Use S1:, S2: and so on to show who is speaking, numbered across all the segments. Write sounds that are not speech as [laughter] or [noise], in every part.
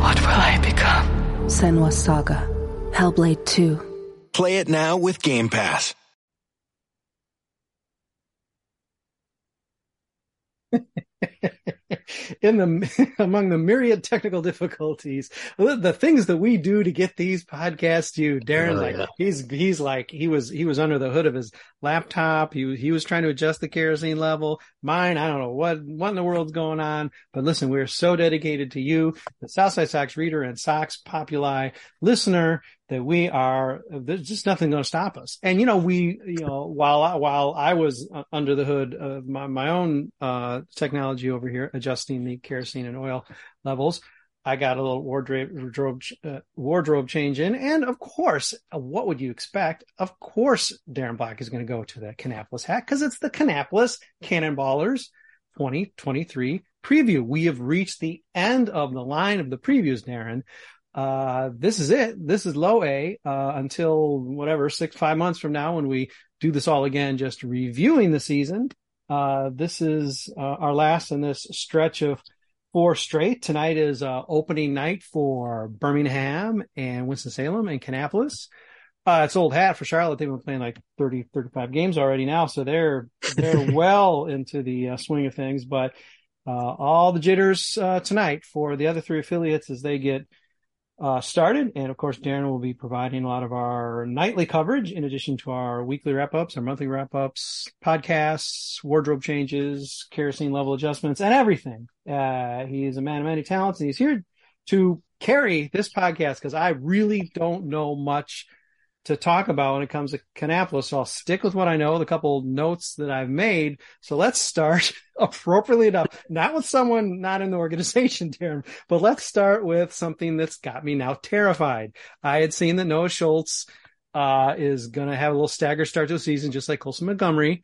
S1: What will I become? Senua's Saga. Hellblade 2.
S2: Play it now with Game Pass. [laughs]
S3: in the [laughs] among the myriad technical difficulties, the things that we do to get these podcasts to you, Darren,
S4: Oh,
S3: like
S4: yeah.
S3: he's he's like he was he was under the hood of his laptop. He he was trying to adjust the kerosene level. Mine, I don't know what what in the world's going on. But listen, we're so dedicated to you, the Southside Sox reader and Sox Populi listener, that we are there's just nothing going to stop us. And you know, we you know while I, while I was uh, under the hood of my my own uh technology over here adjusting the kerosene and oil levels, I got a little wardrobe wardrobe uh, wardrobe change in, and of course, what would you expect? Of course, Darren Black is going to go to the Kannapolis hat because it's the Kannapolis Cannonballers 2023 preview. We have reached the end of the line of the previews, Darren. Uh, this is it. This is low A, uh, until whatever, six, five months from now when we do this all again, just reviewing the season. Uh, this is, uh, our last in this stretch of four straight. Tonight is, uh, opening night for Birmingham and Winston-Salem and Kannapolis. Uh, it's old hat for Charlotte. They've been playing like 30, 35 games already now. So they're, they're [laughs] well into the uh, swing of things, but, uh, all the jitters, uh, tonight for the other three affiliates as they get, uh, started. And of course, Darren will be providing a lot of our nightly coverage in addition to our weekly wrap ups, our monthly wrap ups, podcasts, wardrobe changes, kerosene level adjustments, and everything. Uh, he is a man of many talents and he's here to carry this podcast because I really don't know much to talk about when it comes to Kannapolis. So I'll stick with what I know, the couple notes that I've made. So let's start [laughs] appropriately enough, not with someone not in the organization, [laughs] Darren, but let's start with something that's got me now terrified. I had seen that Noah Schultz, uh, is going to have a little stagger start to the season, just like Colson Montgomery.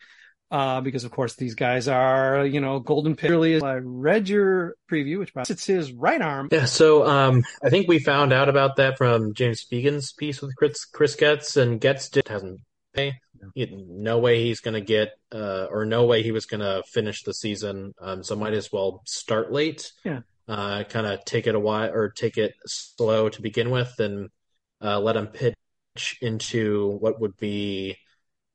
S3: Uh, because of course these guys are, you know, golden pit. Really, I read your preview, which it's his right arm.
S4: Yeah, so um, I think we found out about that from James Fegan's piece with Chris, Chris Getz, and Getz did, hasn't pay. No way he's going to get, uh, or no way he was going to finish the season. Um, so might as well start late.
S3: Yeah.
S4: Uh, kind of take it a while or take it slow to begin with, and uh, let him pitch into what would be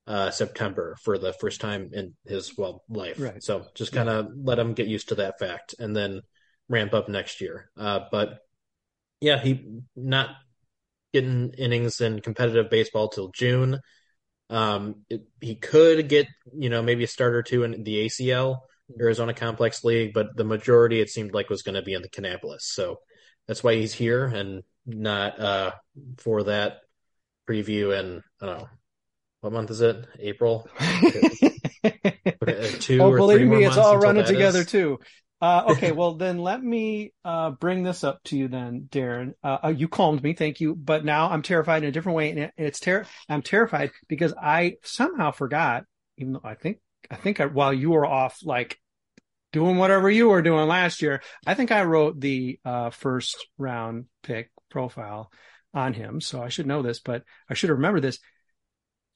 S4: uh, September for the first time in his well life.
S3: Right.
S4: So just kind of let him get used to that fact, and then ramp up next year. Uh, but yeah, he not getting innings in competitive baseball till June. Um, it, he could get you know maybe a start or two in the ACL Arizona Complex League, but the majority it seemed like was going to be in the Kannapolis. So that's why he's here and not uh, for that preview and I don't know what month is it? April. [laughs] Two
S3: oh,
S4: or
S3: believe
S4: three more
S3: me, it's all running together
S4: is.
S3: too. Uh, okay, well then let me uh, bring this up to you then, Darren. Uh, uh, you calmed me, thank you. But now I'm terrified in a different way, and it's ter- I'm terrified because I somehow forgot, even though I think I think I, while you were off, like doing whatever you were doing last year, I think I wrote the uh, first round pick profile on him, so I should know this, but I should remember this.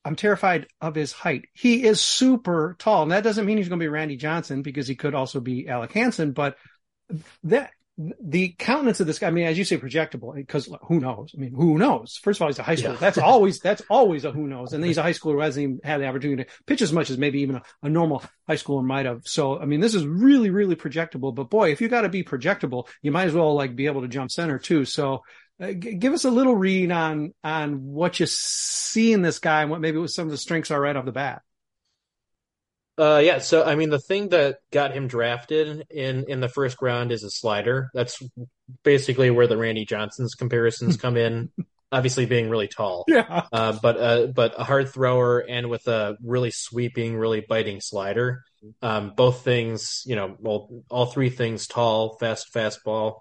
S3: I'm terrified of his height. He is super tall. And that doesn't mean he's going to be Randy Johnson because he could also be Alec Hansen, but that the countenance of this guy, I mean, as you say, projectable, because who knows? I mean, who knows? First of all, he's a high schooler.
S4: Yeah.
S3: That's [laughs] always, that's always a who knows. And he's a high schooler who hasn't even had the opportunity to pitch as much as maybe even a, a normal high schooler might have. So, I mean, this is really, really projectable, but boy, if you got to be projectable, you might as well like be able to jump center too. So, uh, g- give us a little read on on what you see in this guy and what maybe some of the strengths are right off the bat.
S4: Uh, yeah. So, I mean, the thing that got him drafted in in the first round is a slider. That's basically where the Randy Johnson's comparisons come in. [laughs] Obviously, being really tall.
S3: Yeah,
S4: Uh, but uh, but a hard thrower and with a really sweeping, really biting slider. Um, both things, you know, well, all three things: tall, fast fastball,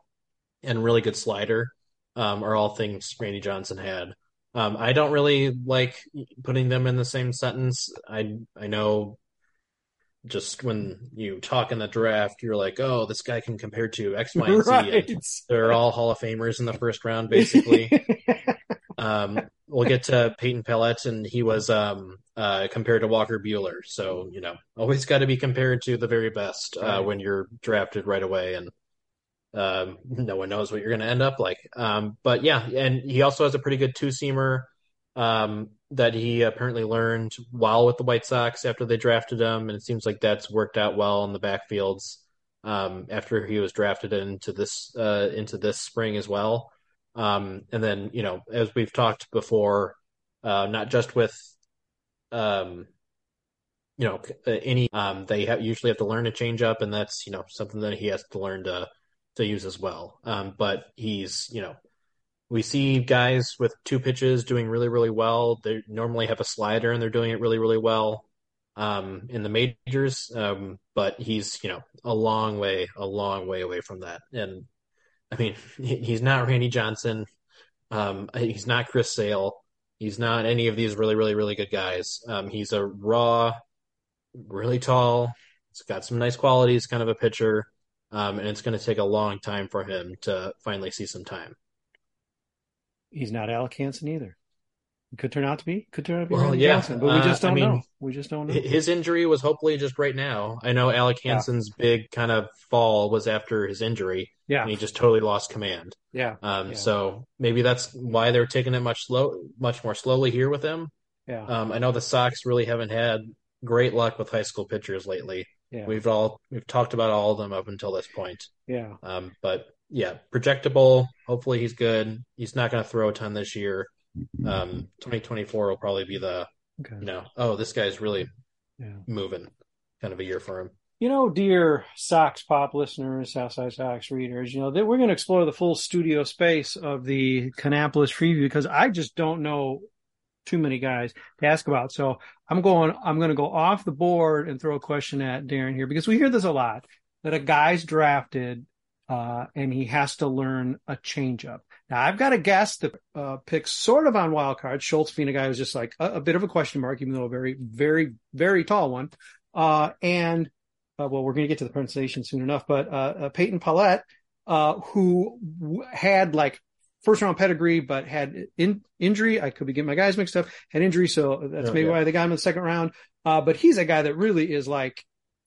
S4: and really good slider, um, are all things Randy Johnson had. Um, I don't really like putting them in the same sentence. I I know just when you talk in the draft, you're like, oh, this guy can compare to X, Y, and Z. [laughs]
S3: right.
S4: And they're all Hall of Famers in the first round, basically. [laughs] Um, we'll get to Peyton Pallette, and he was um, uh, compared to Walker Buehler. So, you know, always got to be compared to the very best uh, when you're drafted right away, and um, [laughs] no one knows what you're going to end up like. Um, but yeah, and he also has a pretty good two seamer um, that he apparently learned while with the White Sox after they drafted him, and it seems like that's worked out well in the backfields um, after he was drafted into this uh, into this spring as well. Um, and then, you know, as we've talked before, uh, not just with, um, you know, any, they have, usually have to learn to change up, and that's, you know, something that he has to learn to, to use as well. Um, but he's, you know, we see guys with two pitches doing really, really well. They normally have a slider and they're doing it really, really well, um, in the majors. Um, but he's, you know, a long way, a long way away from that. And, I mean, [laughs] he's not Randy Johnson. Um, he's not Chris Sale. He's not any of these really, really, really good guys. Um, he's a raw, really tall. He's got some nice qualities, kind of a pitcher. Um, and it's going to take a long time for him to finally see some time.
S3: He's not Alec Hansen either. He could turn out to be. Could turn out to be
S4: Well,
S3: Randy
S4: yeah.
S3: Johnson, but we
S4: Uh,
S3: just
S4: I
S3: don't
S4: mean,
S3: know. We just don't know.
S4: His injury was hopefully just right now. I know Alec
S3: Yeah.
S4: Big kind of fall was after his injury,
S3: Yeah,
S4: and he just totally lost command.
S3: yeah,
S4: Um,
S3: Yeah.
S4: so maybe that's why they're taking it much slow, much more slowly here with him.
S3: yeah,
S4: Um, I know the Sox really haven't had great luck with high school pitchers lately.
S3: Yeah,
S4: We've all we've talked about all of them up until this point.
S3: yeah.
S4: Um, but yeah, projectable. Hopefully he's good. He's not going to throw a ton this year. Um, 2024 will probably be the
S3: Okay.
S4: you know oh this guy's really
S3: Yeah.
S4: moving kind of a year for him.
S3: You know, dear Sox Pop listeners, Southside Sox readers, you know, that we're going to explore the full studio space of the Kannapolis preview because I just don't know too many guys to ask about. So I'm going, I'm going to go off the board and throw a question at Darren here because we hear this a lot that a guy's drafted, uh, and he has to learn a changeup. Now I've got a guess that, uh, picks sort of on wild card. Schultz being a guy who's just like a, a bit of a question mark, even though a very, very, very tall one. Uh, and, uh, well, we're going to get to the pronunciation soon enough, but uh, uh, Peyton Paulette, uh, who had like first round pedigree, but had in, injury. I could be getting my guys mixed up. Had injury, so that's
S4: Oh,
S3: maybe
S4: yeah.
S3: why they got him in the second round. Uh, but he's a guy that really is like,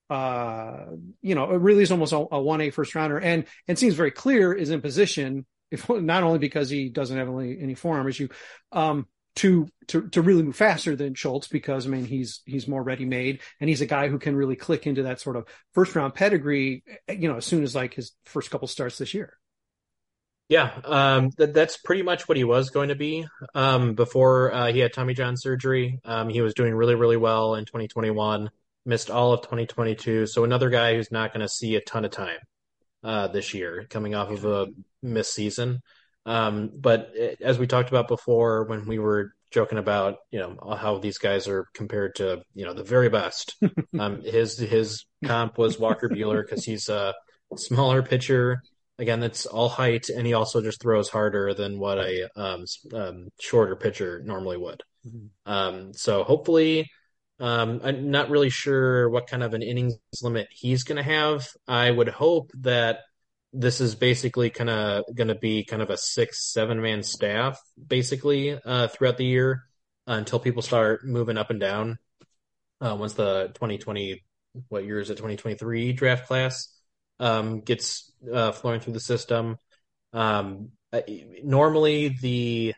S3: uh, you know, it really is almost a, one A first rounder, and and seems very clear is in position. If [laughs] not only because he doesn't have any, any forearm issue, um, to to to really move faster than Schultz because I mean he's he's more ready made and he's a guy who can really click into that sort of first round pedigree you know as soon as like his first couple starts this year.
S4: Yeah, um, that, that's pretty much what he was going to be um, before uh, he had Tommy John surgery. Um, he was doing really, really well in 2021, missed all of 2022. So another guy who's not going to see a ton of time uh, this year, coming off of a missed season. Um, but it- as we talked about before, when we were joking about you know how these guys are compared to you know the very best. [laughs] um, his his comp was Walker Buehler because he's a smaller pitcher. Again, that's all height, and he also just throws harder than what a um, um, shorter pitcher normally would. Mm-hmm. Um, so hopefully, um, I'm not really sure what kind of an innings limit he's going to have. I would hope that this is basically kind of going to be kind of a six, seven man staff basically uh, throughout the year uh, until people start moving up and down. Uh, once the 2020, what year is it, 2023 draft class um, gets uh, flowing through the system. Um, normally, the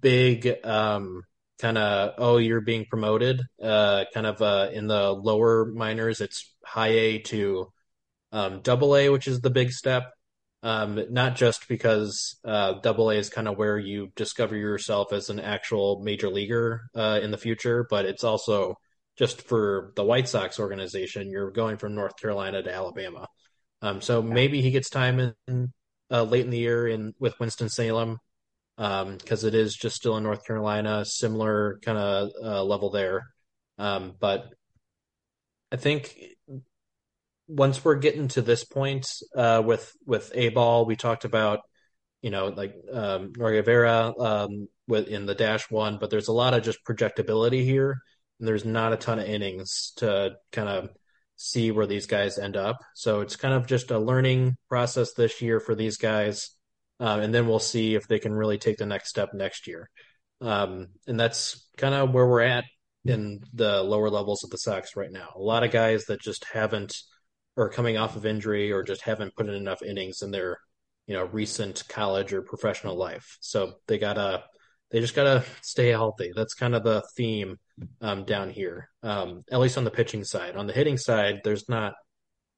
S4: big um, kind of, oh, you're being promoted, uh, kind of uh, in the lower minors, it's high A to um, double A, which is the big step. Um, not just because uh, double A is kind of where you discover yourself as an actual major leaguer uh, in the future, but it's also just for the White Sox organization, you're going from North Carolina to Alabama. Um, so yeah. maybe he gets time in uh, late in the year in with Winston Salem because um, it is just still in North Carolina, similar kind of uh, level there. Um, but I think once we're getting to this point uh, with with a ball, we talked about you know like um, Vera um, with in the dash one, but there's a lot of just projectability here, and there's not a ton of innings to kind of see where these guys end up. So it's kind of just a learning process this year for these guys, uh, and then we'll see if they can really take the next step next year. Um, and that's kind of where we're at in the lower levels of the Sox right now. A lot of guys that just haven't or coming off of injury or just haven't put in enough innings in their you know recent college or professional life so they gotta they just gotta stay healthy that's kind of the theme um, down here um, at least on the pitching side on the hitting side there's not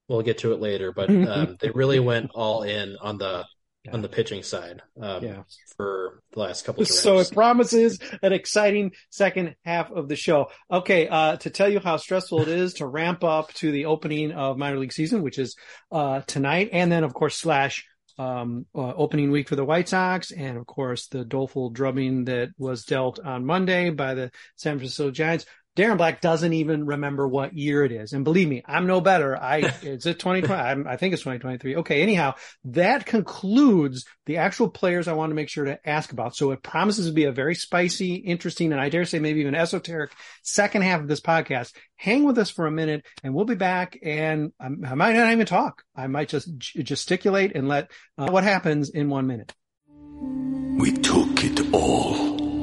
S4: we'll get to it later but [laughs] um, they really went all in on the yeah. on the pitching side um, yeah. for the last couple of. [laughs]
S3: So it promises an exciting second half of the show. Okay, uh, to tell you how stressful it is to ramp up to the opening of minor league season, which is uh, tonight, and then of course slash um, uh, opening week for the White Sox, and of course the doleful drubbing that was dealt on Monday by the San Francisco Giants. Darren Black doesn't even remember what year it is. And believe me, I'm no better. I, [laughs] it's a 2020. I'm, I think it's 2023. Okay. Anyhow, that concludes the actual players I want to make sure to ask about. So it promises to be a very spicy, interesting, and I dare say maybe even esoteric second half of this podcast. Hang with us for a minute and we'll be back. And I, I might not even talk. I might just gesticulate and let uh, what happens in one minute.
S5: We took it all.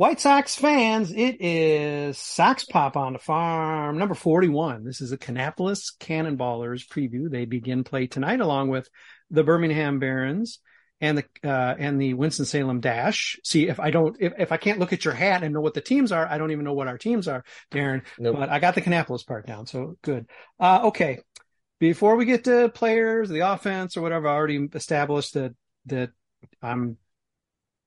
S3: White Sox fans, it is Sox Pop on the Farm number 41. This is a Kannapolis Cannonballers preview. They begin play tonight along with the Birmingham Barons and the uh, and the Winston Salem Dash. See if I don't if, if I can't look at your hat and know what the teams are, I don't even know what our teams are, Darren. Nope. But I got the Kannapolis part down, so good. Uh, okay, before we get to players, the offense or whatever, I already established that that I'm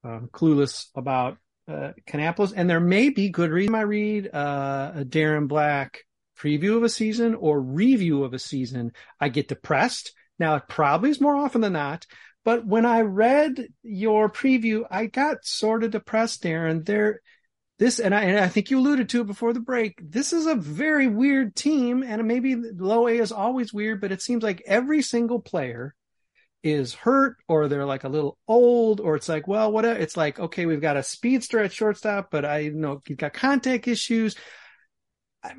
S3: uh, clueless about uh, Kannapolis, and there may be good reason I read uh, a Darren Black preview of a season or review of a season, I get depressed. Now it probably is more often than not, but when I read your preview, I got sort of depressed, Darren. There, this, and I, and I think you alluded to it before the break. This is a very weird team, and maybe low A is always weird, but it seems like every single player is hurt or they're like a little old or it's like, well, what, it's like, okay, we've got a speedster at shortstop, but I you know you've got contact issues. I,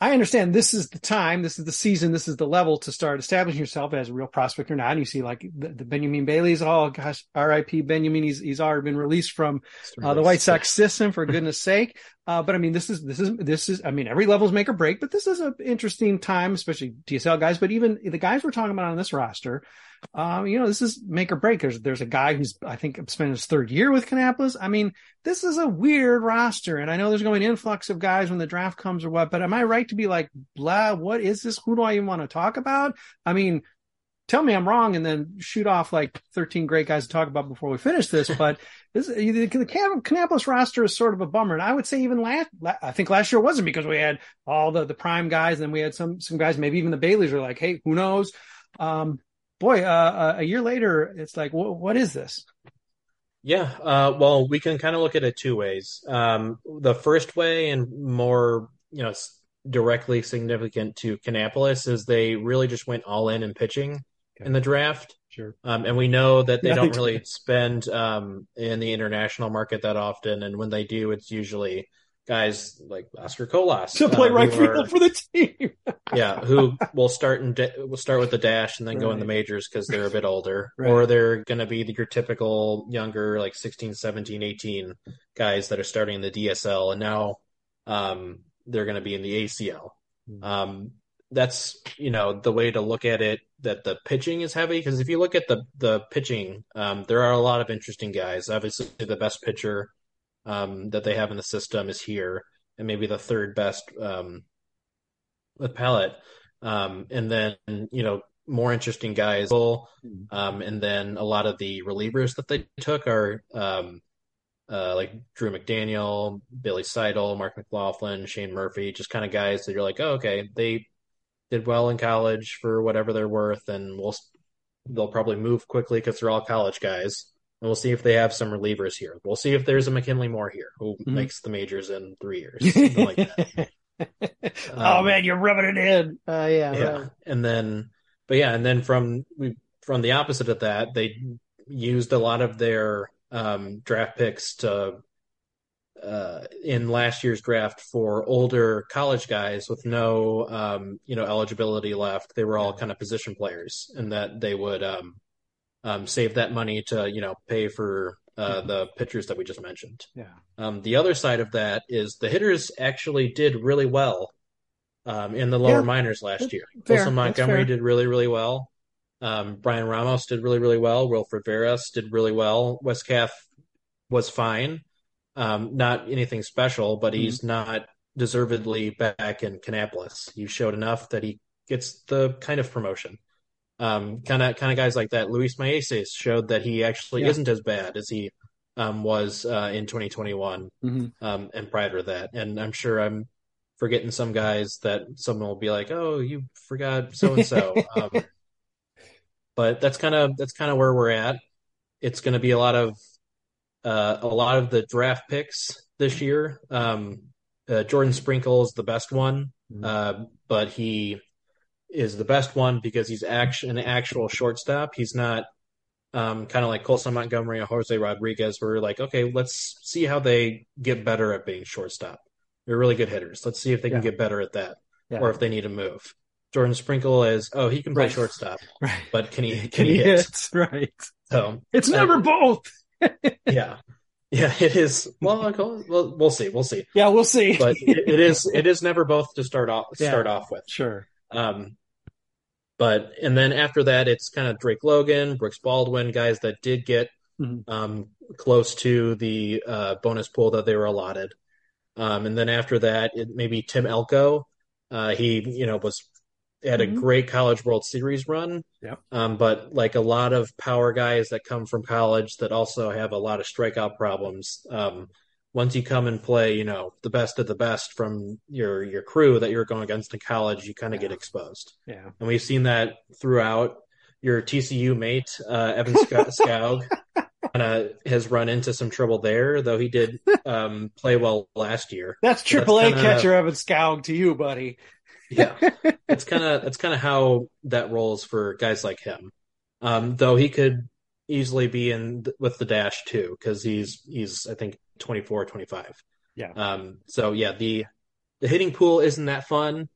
S3: I understand this is the time, this is the season, this is the level to start establishing yourself as a real prospect or not. And you see like the, the Benyamin Bailey's, oh gosh, RIP Benjamin, he's, he's already been released from uh, the White Sox system for goodness [laughs] sake. Uh, but I mean, this is, this is, this is, I mean, every level's make or break, but this is an interesting time, especially DSL guys, but even the guys we're talking about on this roster, um, you know, this is make or break. There's, there's a guy who's, I think, spent his third year with Kannapolis. I mean, this is a weird roster. And I know there's going to be an influx of guys when the draft comes or what, but am I right to be like, blah, what is this? Who do I even want to talk about? I mean, tell me I'm wrong and then shoot off like 13 great guys to talk about before we finish this. But [laughs] this, the, the Kannapolis roster is sort of a bummer. And I would say even last, I think last year wasn't because we had all the, the prime guys and then we had some, some guys, maybe even the Baileys were like, Hey, who knows? Um, boy, uh, uh, a year later, it's like, wh- what is this?
S4: Yeah, uh, well, we can kind of look at it two ways. Um, the first way, and more, you know, directly significant to Kannapolis, is they really just went all in in pitching okay. in the draft.
S3: Sure.
S4: Um, and we know that they don't really spend um, in the international market that often, and when they do, it's usually guys like Oscar Colas
S3: to play uh, right field are, for the team. [laughs]
S4: yeah, who will start and da- will start with the dash and then right. go in the majors because they're a bit older, right. or they're going to be your typical younger, like 16, 17, 18 guys that are starting in the DSL, and now um, they're going to be in the ACL. Mm-hmm. Um, that's you know the way to look at it. That the pitching is heavy because if you look at the the pitching, um, there are a lot of interesting guys. Obviously, the best pitcher um, that they have in the system is here, and maybe the third best um, with Pallette. Um, and then you know more interesting guys, um, and then a lot of the relievers that they took are um, uh, like Drew McDaniel, Billy Seidl, Mark McLaughlin, Shane Murphy, just kind of guys that you're like, oh, okay, they did well in college for whatever they're worth, and we'll they'll probably move quickly because they're all college guys. And we'll see if they have some relievers here. We'll see if there's a McKinley Moore here who mm-hmm. makes the majors in three years. [laughs] like [laughs]
S3: oh um, man, you're rubbing it in. Uh, yeah.
S4: Yeah. Right. And then, but yeah, and then from we from the opposite of that, they used a lot of their um, draft picks to uh, in last year's draft for older college guys with no um, you know eligibility left. They were all kind of position players, and that they would um, um, save that money to you know pay for uh, the pitchers that we just mentioned.
S3: Yeah.
S4: Um, the other side of that is the hitters actually did really well um, in the lower yeah. minors last year. Colson Montgomery did really really well. Um, Bryan Ramos did really really well. Wilfred Veras did really well. Wes Kath was fine, um, not anything special, but mm-hmm. he's not deservedly back in Kannapolis. He showed enough that he gets the kind of promotion um, kind of kind of guys like that. Luis Mieses showed that he actually yeah. isn't as bad as he um, was uh, in 2021 mm-hmm. um, and prior to that. And I'm sure I'm forgetting some guys that someone will be like, "Oh, you forgot so and so." But that's kind of that's kind of where we're at. It's going to be a lot of uh, a lot of the draft picks this year. Um, uh, Jordan Sprinkle is the best one, mm-hmm. uh, but he is the best one because he's act- an actual shortstop. He's not um, kind of like Colson Montgomery or Jose Rodriguez, where we're like, okay, let's see how they get better at being shortstop. They're really good hitters. Let's see if they can get better at that, yeah. or if they need to move. Jordan Sprinkle is, oh, he can play right. shortstop, [laughs] right. but can he [laughs] can, he, hit? hit?
S3: Right.
S4: So
S3: it's never both.
S4: Yeah. Yeah, it is. Well, well, we'll see. We'll see.
S3: Yeah, we'll see.
S4: But it, it is. It is never both to start off. Start yeah, off with.
S3: Sure.
S4: Um, but and then after that, it's kind of Drake Logan, Brooks Baldwin, guys that did get mm-hmm. um, close to the uh, bonus pool that they were allotted. Um, and then after that, it maybe Tim Elko. Uh, he you know was had a mm-hmm. great college World Series run.
S3: Yeah.
S4: Um, but like a lot of power guys that come from college that also have a lot of strikeout problems. Um, once you come and play, you know, the best of the best from your your crew that you're going against in college, you kind of yeah. get exposed.
S3: Yeah.
S4: And we've seen that throughout. Your TCU mate, uh, Evan Skoug, kind of has run into some trouble there, though he did um, play well last year.
S3: That's Triple A catcher Evan Skoug to you, buddy.
S4: Yeah, it's kind of that's kind of how that rolls for guys like him. Um, though he could easily be in th- with the dash too because he's he's I think 24, 25.
S3: Yeah.
S4: Um, so yeah, the the hitting pool isn't that fun.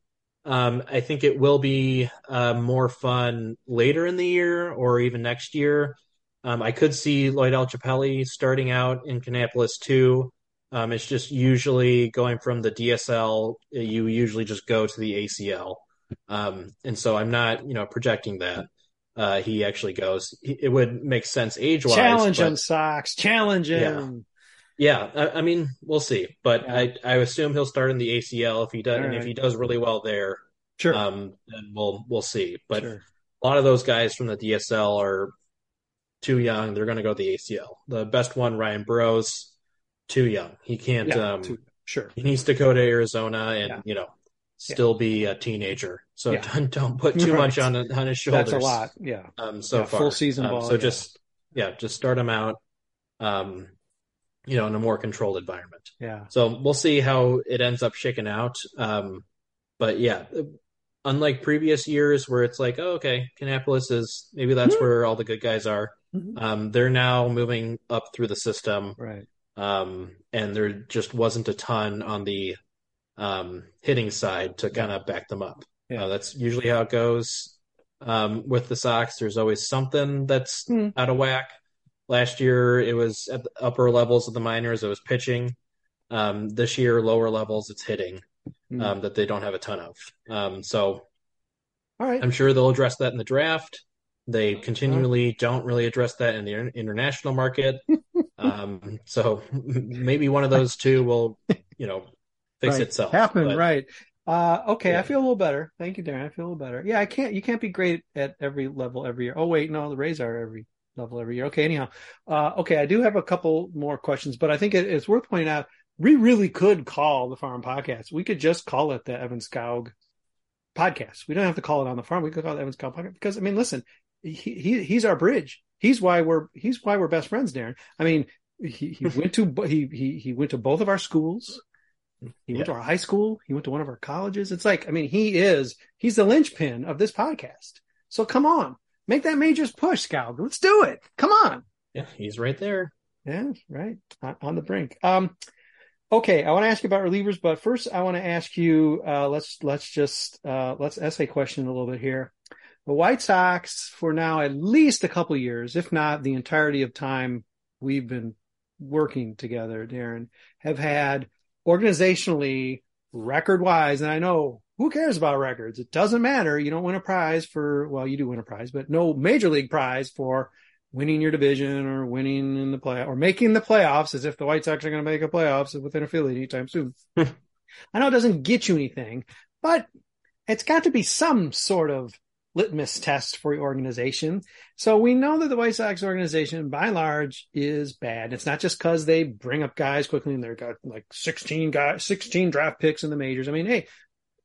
S4: Um, I think it will be uh, more fun later in the year or even next year. Um, I could see Loidel Chapelli starting out in Kannapolis too. Um, it's just usually going from the DSL, you usually just go to the ACL. Um, and so I'm not, you know, projecting that uh, he actually goes. It would make sense age wise.
S3: Challenge
S4: but,
S3: him, Sox. Challenge him.
S4: Yeah, I, I mean, we'll see. But
S3: Yeah.
S4: I, I assume he'll start in the ACL if he does,
S3: All
S4: and if he does really well there,
S3: Sure.
S4: um, then we'll we'll see. But
S3: sure.
S4: a lot of those guys from the DSL are too young. They're going to go to the ACL. The best one, Ryan Burrowes, too young. He can't.
S3: Yeah,
S4: um,
S3: too- sure.
S4: he needs to go to Arizona and
S3: Yeah.
S4: you know still be a teenager. So
S3: Yeah.
S4: don't don't put too [laughs] much on on his shoulders.
S3: That's a lot. Yeah.
S4: Um, so
S3: Yeah,
S4: far,
S3: full season
S4: Um,
S3: ball,
S4: So
S3: yeah.
S4: just yeah, just start him out. Um, you know, in a more controlled environment.
S3: Yeah.
S4: So we'll see how it ends up shaking out. Um, but yeah, unlike previous years where it's like, oh, okay, Kannapolis is maybe that's
S3: Mm-hmm.
S4: where all the good guys are.
S3: Mhm.
S4: Um, they're now moving up through the system,
S3: Right.
S4: Um, and there just wasn't a ton on the um, hitting side to kind of back them up.
S3: Yeah.
S4: Uh, that's usually how it goes um, with the Sox. There's always something that's
S3: Hmm.
S4: out of whack. Last year, it was at the upper levels of the minors. It was pitching. Um, this year, lower levels, it's hitting
S3: Hmm.
S4: um, that they don't have a ton of. Um, so
S3: All right.
S4: I'm sure they'll address that in the draft. They continually don't really address that in the international market. [laughs] um, so maybe one of those two will, you know, fix
S3: right.
S4: itself.
S3: Happen.
S4: But,
S3: Right. Uh, okay. I feel a little better. Thank you, Darren. I feel a little better. Yeah. I can't, you can't be great at every level every year. Oh, wait. No, the Rays are every level every year. Okay. Anyhow. Uh, okay. I do have a couple more questions, but I think it, it's worth pointing out we really could call the farm podcast. We could just call it the Evan Skoug podcast. We don't have to call it on the farm. We could call it Evan Skoug podcast because I mean, listen, he, he he's our bridge. He's why we're he's why we're best friends, Darren. I mean, he, he [laughs] went to he he he went to both of our schools. He went to our high school. He went to one of our colleges. It's like, I mean, he is he's the linchpin of this podcast. So come on, make that majors push, Scout. Let's do it. Come on.
S4: Yeah, he's right there.
S3: Yeah, right on, on the brink. Um, okay, I want to ask you about relievers, but first I want to ask you. Uh, let's let's just uh, let's essay question a little bit here. The White Sox, for now at least a couple years, if not the entirety of time we've been working together, Darren, have had organizationally, record wise, and I know who cares about records? It doesn't matter. You don't win a prize for, well, you do win a prize, but no major league prize for winning your division or winning in the play or making the playoffs as if the White Sox are going to make a playoffs with an affiliate anytime soon. [laughs] I know it doesn't get you anything, but it's got to be some sort of litmus test for your organization. So we know that the White Sox organization by and large is bad. It's not just because they bring up guys quickly and they've got like 16 guys, 16 draft picks in the majors. I mean, hey,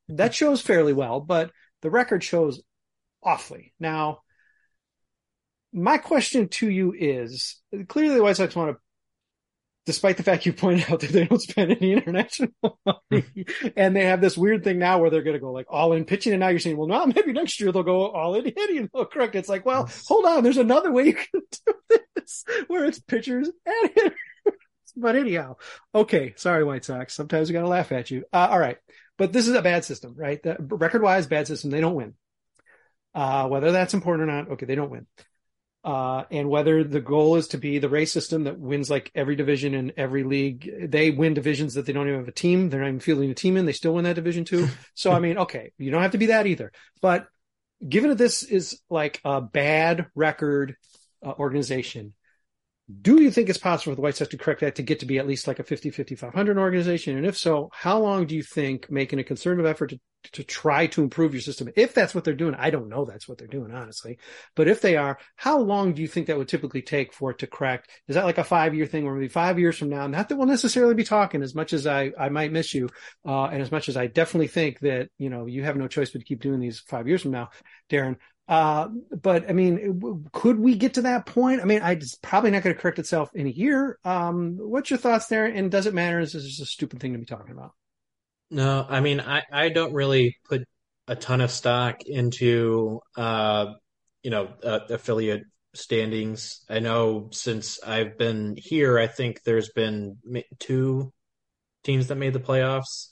S3: that shows fairly well, but the record shows awfully. Now, my question to you is clearly the White Sox want to, despite the fact you pointed out that they don't spend any international [laughs] money, and they have this weird thing now where they're going to go like all in pitching, and now you're saying, well, no, [laughs] maybe next year they'll go all in hitting. [laughs] Oh, correct. It's like, well, hold on, there's another way you can do this where it's pitchers and hitters. But anyhow, okay, sorry, White Sox. Sometimes we got to laugh at you. Uh, all right, but this is a bad system, right? The record-wise, bad system. They don't win. Uh, whether that's important or not, okay, they don't win. Uh, and whether the goal is to be the race system that wins like every division in every league, they win divisions that they don't even have a team. They're not even fielding a team in. They still win that division too. [laughs] so, I mean, okay, you don't have to be that either. But given that this is like a bad record uh, organization, do you think it's possible for the White Sox to correct that to get to be at least like a 50, 500 organization? And if so, how long do you think making a concerted effort to, to try to improve your system, if that's what they're doing, I don't know that's what they're doing, honestly, but if they are, how long do you think that would typically take for it to correct? Is that like a five year thing where maybe five years from now, not that we'll necessarily be talking as much as I, I might miss you, uh, and as much as I definitely think that, you know, you have no choice but to keep doing these five years from now, Darren, uh, but I mean, could we get to that point? I mean, I, it's probably not going to correct itself in a year. Um, what's your thoughts there? And does it matter? Is this just a stupid thing to be talking about?
S4: No, I mean, I, I don't really put a ton of stock into, uh, you know uh, affiliate standings. I know since I've been here, I think there's been two teams that made the playoffs.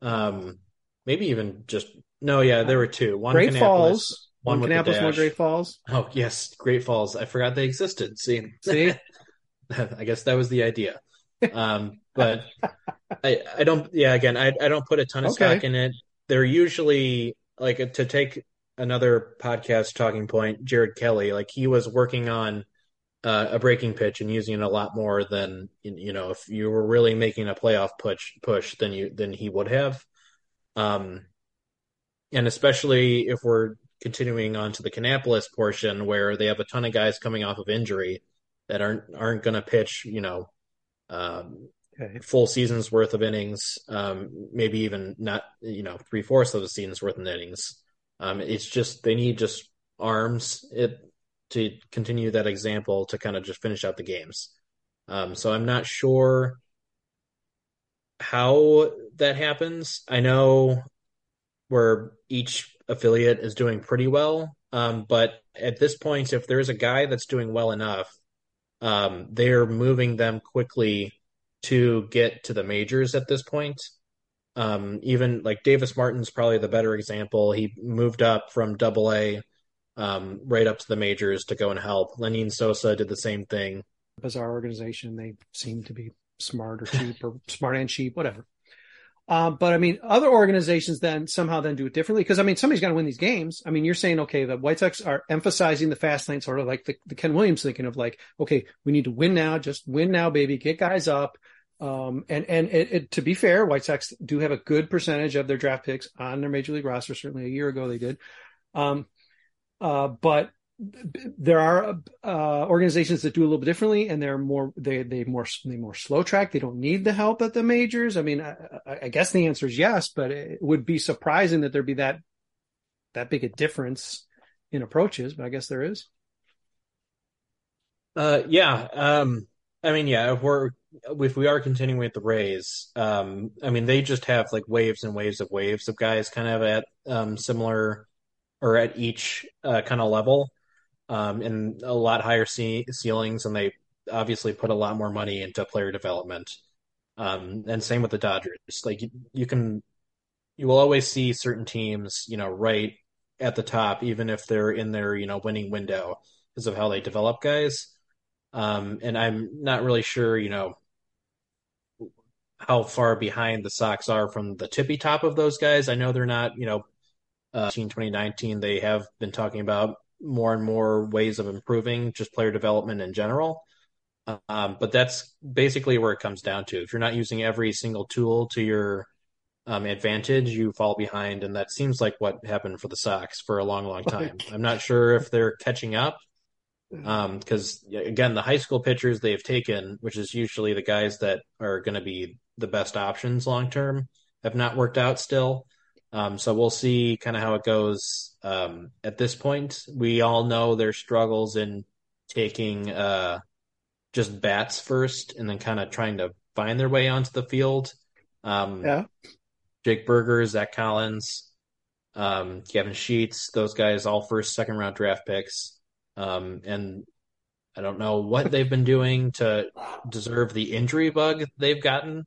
S4: Um, maybe even just no, yeah, there were two.
S3: One Great Falls, one, one Kannapolis, one Great Falls.
S4: Oh yes, Great Falls. I forgot they existed. See,
S3: see, [laughs]
S4: I guess that was the idea. Um, [laughs] but I, I don't. Yeah, again, I, I don't put a ton of okay. stock in it. They're usually like to take another podcast talking point. Jared Kelly, like he was working on uh, a breaking pitch and using it a lot more than you know if you were really making a playoff push push than you than he would have. Um, and especially if we're continuing on to the Kannapolis portion where they have a ton of guys coming off of injury that aren't aren't going to pitch, you know, um, okay. full season's worth of innings, um, maybe even not, you know, three fourths of a season's worth of innings. Um, it's just they need just arms it to continue that example to kind of just finish out the games. Um, so I'm not sure how that happens. I know where each affiliate is doing pretty well, um, but at this point, if there's a guy that's doing well enough, um, they're moving them quickly to get to the majors at this point. Um, even like Davis Martin's probably the better example. He moved up from double A um, right up to the majors to go and help. Lenyn Sosa did the same thing.
S3: Bizarre organization. They seem to be smart or cheap or smart and cheap, whatever. Um, but I mean, other organizations then somehow then do it differently because I mean, somebody's got to win these games. I mean, you're saying, okay, the White Sox are emphasizing the fast lane, sort of like the, the Ken Williams thinking of like, okay, we need to win now, just win now, baby, get guys up. Um, and, and it, it, to be fair, White Sox do have a good percentage of their draft picks on their major league roster. Certainly a year ago they did. Um, uh, but there are uh, organizations that do a little bit differently, and they're more they they more they more slow track. They don't need the help at the majors. I mean, I, I guess the answer is yes, but it would be surprising that there'd be that that big a difference in approaches. But I guess there is.
S4: Uh, yeah. Um, I mean, yeah. If we're if we are continuing with the Rays, um, I mean, they just have like waves and waves of waves of guys kind of at um similar or at each uh, kind of level, um, and a lot higher ce- ceilings, and they obviously put a lot more money into player development. Um, and same with the Dodgers. Like you, you can, you will always see certain teams, you know, right at the top, even if they're in their you know winning window, because of how they develop guys. Um, and I'm not really sure, you know, how far behind the Sox are from the tippy top of those guys. I know they're not, you know, uh, 2019, they have been talking about more and more ways of improving just player development in general. Um, but that's basically where it comes down to. If you're not using every single tool to your um, advantage, you fall behind, and that seems like what happened for the Sox for a long, long time. I'm not sure if they're catching up because um, again, the high school pitchers they've taken, which is usually the guys that are going to be the best options long term, have not worked out still. Um, so we'll see kind of how it goes. Um, at this point, we all know their struggles in taking uh, just bats first and then kind of trying to find their way onto the field. Um,
S3: yeah.
S4: Jake Burger, Zach Collins, um, Gavin Sheets, those guys, all first, second round draft picks. Um, and I don't know what they've been doing to deserve the injury bug they've gotten.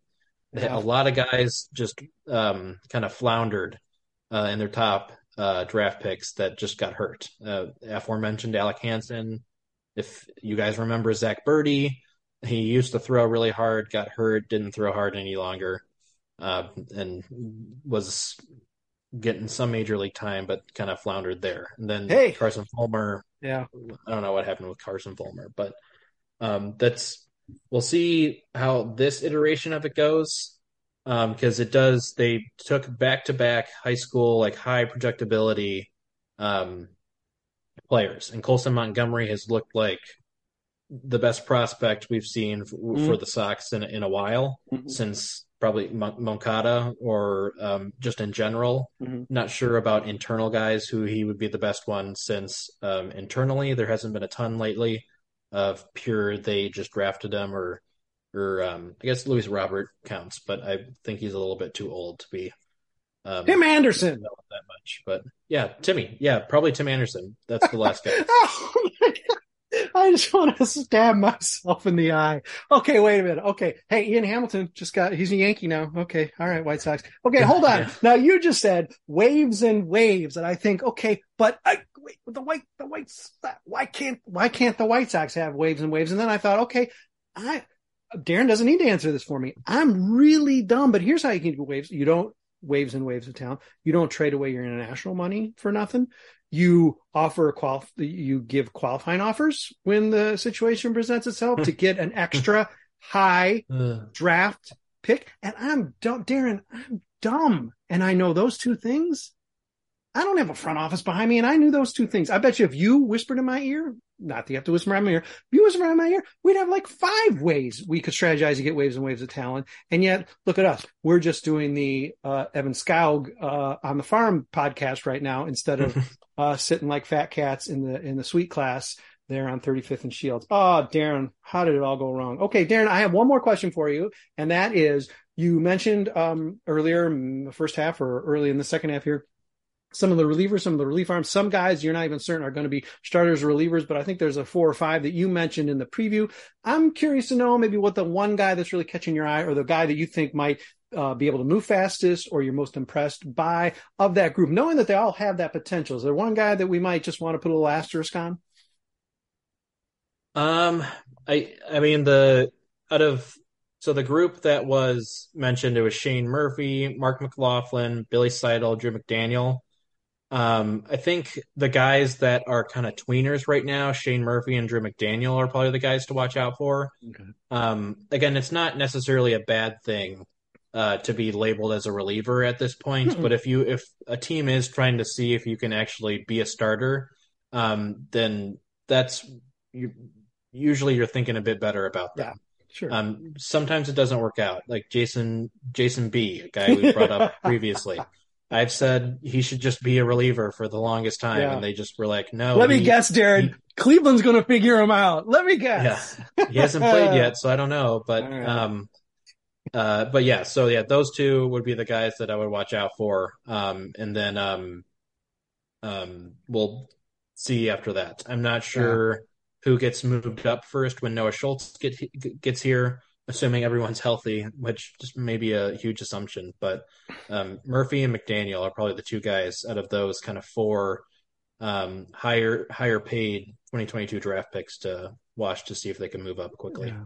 S4: Yeah. A lot of guys just um, kind of floundered uh, in their top uh, draft picks that just got hurt. Uh, aforementioned Alec Hansen. If you guys remember Zach Burdi, he used to throw really hard, got hurt, didn't throw hard any longer, uh, and was getting some major league time, but kind of floundered there. And then
S3: hey.
S4: Carson Fulmer.
S3: Yeah,
S4: I don't know what happened with Carson Fulmer, but um, that's we'll see how this iteration of it goes because um, it does. They took back to back high school like high projectability um, players, and Colson Montgomery has looked like the best prospect we've seen f- mm-hmm. for the Sox in in a while mm-hmm. since probably Moncada or um, just in general. Mm-hmm. Not sure about internal guys who he would be the best one since um, internally there hasn't been a ton lately of pure they just drafted him or or um, I guess Luis Robert counts, but I think he's a little bit too old to be.
S3: Um, Tim Anderson.
S4: That much. But yeah, Timmy. Yeah, probably Tim Anderson. That's the last guy. [laughs]
S3: oh my God. I just want to stab myself in the eye. Okay, wait a minute. Okay. Hey, Ian Hamilton just got, he's a Yankee now. Okay. All right. White Sox. Okay. Hold on. [laughs]
S4: Yeah.
S3: Now you just said waves and waves. And I think, okay, but I, wait, the white, the whites, why can't, why can't the White Sox have waves and waves? And then I thought, okay, I, Darren doesn't need to answer this for me. I'm really dumb, but here's how you can do waves. You don't waves and waves of talent. You don't trade away your international money for nothing. You offer a qual, you give qualifying offers when the situation presents itself to get an extra [laughs] high
S4: Ugh.
S3: draft pick. And I'm dumb, Darren, I'm dumb. And I know those two things. I don't have a front office behind me. And I knew those two things. I bet you if you whispered in my ear, not that you have to whisper in my ear, if you whispered in my ear, we'd have like five ways we could strategize to get waves and waves of talent. And yet look at us. We're just doing the, uh, Evan Skoug, uh, on the farm podcast right now instead of, [laughs] uh, sitting like fat cats in the, in the suite class there on 35th and Shields. Oh, Darren, how did it all go wrong? Okay, Darren, I have one more question for you. And that is, you mentioned, um, earlier in the first half or early in the second half here, some of the relievers, some of the relief arms, some guys you're not even certain are going to be starters or relievers, but I think there's a four or five that you mentioned in the preview. I'm curious to know maybe what the one guy that's really catching your eye or the guy that you think might uh, be able to move fastest or you're most impressed by of that group, knowing that they all have that potential. Is there one guy that we might just want to put a little asterisk on?
S4: Um, I I mean the out of so the group that was mentioned it was Shane Murphy, Mark McLaughlin, Billy Seidl, Drew McDaniel. Um, I think the guys that are kind of tweeners right now, Shane Murphy and Drew McDaniel, are probably the guys to watch out for.
S3: Okay.
S4: Um, again, it's not necessarily a bad thing uh, to be labeled as a reliever at this point,
S3: Mm-mm.
S4: but if you if a team is trying to see if you can actually be a starter, um, then that's you usually you're thinking a bit better about them.
S3: Sure.
S4: Um, sometimes it doesn't work out. Like Jason Jason B, a guy we brought up [laughs] previously. I've said he should just be a reliever for the longest time,
S3: Yeah.
S4: and they just were like, "No."
S3: Let me guess, Darren.
S4: he-
S3: Cleveland's going to figure him out. Let me guess.
S4: Yeah, he hasn't played yet, [laughs] so I don't know. But
S3: right.
S4: um, uh, but yeah, so yeah, those two would be the guys that I would watch out for. Um, and then um, um, we'll see after that. I'm not sure who gets moved up first when Noah Schultz get gets here, assuming everyone's healthy, which just may be a huge assumption. But um, Murphy and McDaniel are probably the two guys out of those kind of four um, higher higher paid 2022 draft picks to watch to see if they can move up quickly.
S3: Yeah.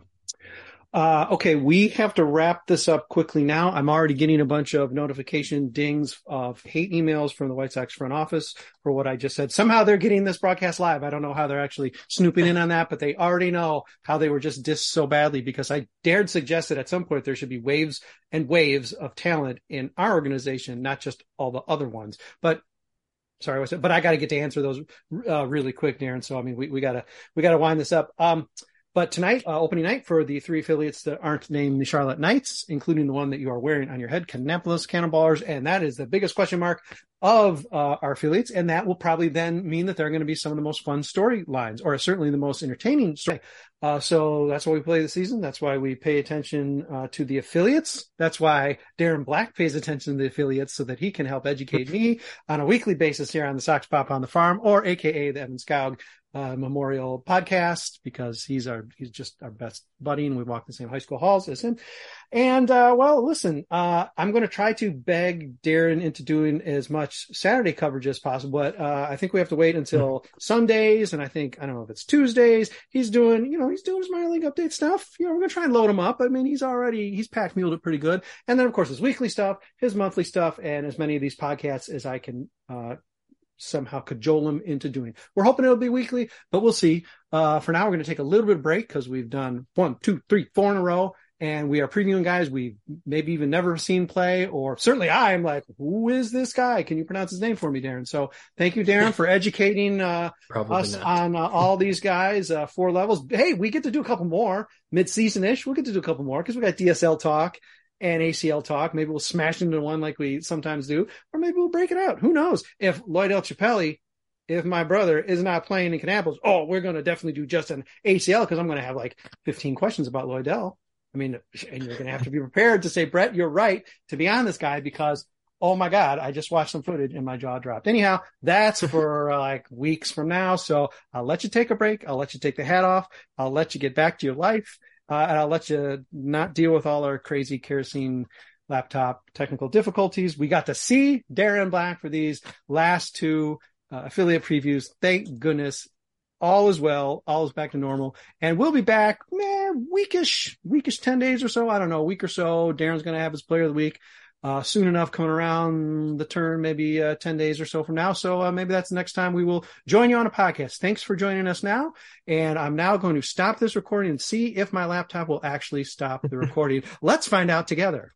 S3: Uh, okay, we have to wrap this up quickly now. I'm already getting a bunch of notification dings of hate emails from the White Sox front office for what I just said. Somehow they're getting this broadcast live. I don't know how they're actually snooping in on that, but they already know how they were just dissed so badly because I dared suggest that at some point there should be waves and waves of talent in our organization, not just all the other ones. But sorry. But I got to get to answer those uh, really quick, Darren. So I mean, we, we gotta we gotta wind this up. Um, but tonight, uh, opening night for the three affiliates that aren't named the Charlotte Knights, including the one that you are wearing on your head, Kannapolis Cannonballers, and that is the biggest question mark of uh, our affiliates, and that will probably then mean that they're going to be some of the most fun storylines, or certainly the most entertaining story. Uh, so that's why we play the season. That's why we pay attention uh, to the affiliates. That's why Darren Black pays attention to the affiliates so that he can help educate me on a weekly basis here on the Sox Pop on the Farm, or AKA the Evan Skoug uh, Memorial Podcast, because he's our he's just our best buddy, and we walk the same high school halls as him. And uh, well, listen, uh, I'm going to try to beg Darren into doing as much Saturday coverage as possible, but uh, I think we have to wait until Sundays, and I think I don't know if it's Tuesdays. He's doing, you know, he's doing his minor league update stuff. You know, we're going to try and load him up. I mean, he's already he's packed muled it pretty good, and then of course his weekly stuff, his monthly stuff, and as many of these podcasts as I can. Somehow cajole him into doing. We're hoping it'll be weekly, but we'll see. Uh, for now, we're going to take a little bit of break because we've done one, two, three, four in a row. And we are previewing guys we've maybe even never seen play, or certainly I'm like, who is this guy? Can you pronounce his name for me, Darren? So thank you, Darren, for educating uh, us
S4: not.
S3: on uh, all these guys, uh, four levels. Hey, we get to do a couple more mid-season ish. We'll get to do a couple more because we got DSL talk and ACL talk. Maybe we'll smash into one like we sometimes do, or maybe we'll break it out. Who knows? If Loidel Chapelli, if my brother is not playing in Kannapolis, oh, we're going to definitely do just an ACL because I'm going to have like 15 questions about Loidel. I mean, and you're going to have to be prepared to say, Brett, you're right to be on this guy because oh my God, I just watched some footage and my jaw dropped. Anyhow, that's for uh, like weeks from now. So I'll let you take a break. I'll let you take the hat off. I'll let you get back to your life. Uh, and I'll let you not deal with all our crazy kerosene laptop technical difficulties. We got to see Darren Black for these last two uh, affiliate previews. Thank goodness. All is well. All is back to normal. And we'll be back, man, weekish, weekish 10 days or so. I don't know, a week or so. Darren's going to have his player of the week. Uh, soon enough coming around the turn, maybe uh, 10 days or so from now. So uh, maybe that's the next time we will join you on a podcast. Thanks for joining us now. And I'm now going to stop this recording and see if my laptop will actually stop the recording. [laughs] Let's find out together.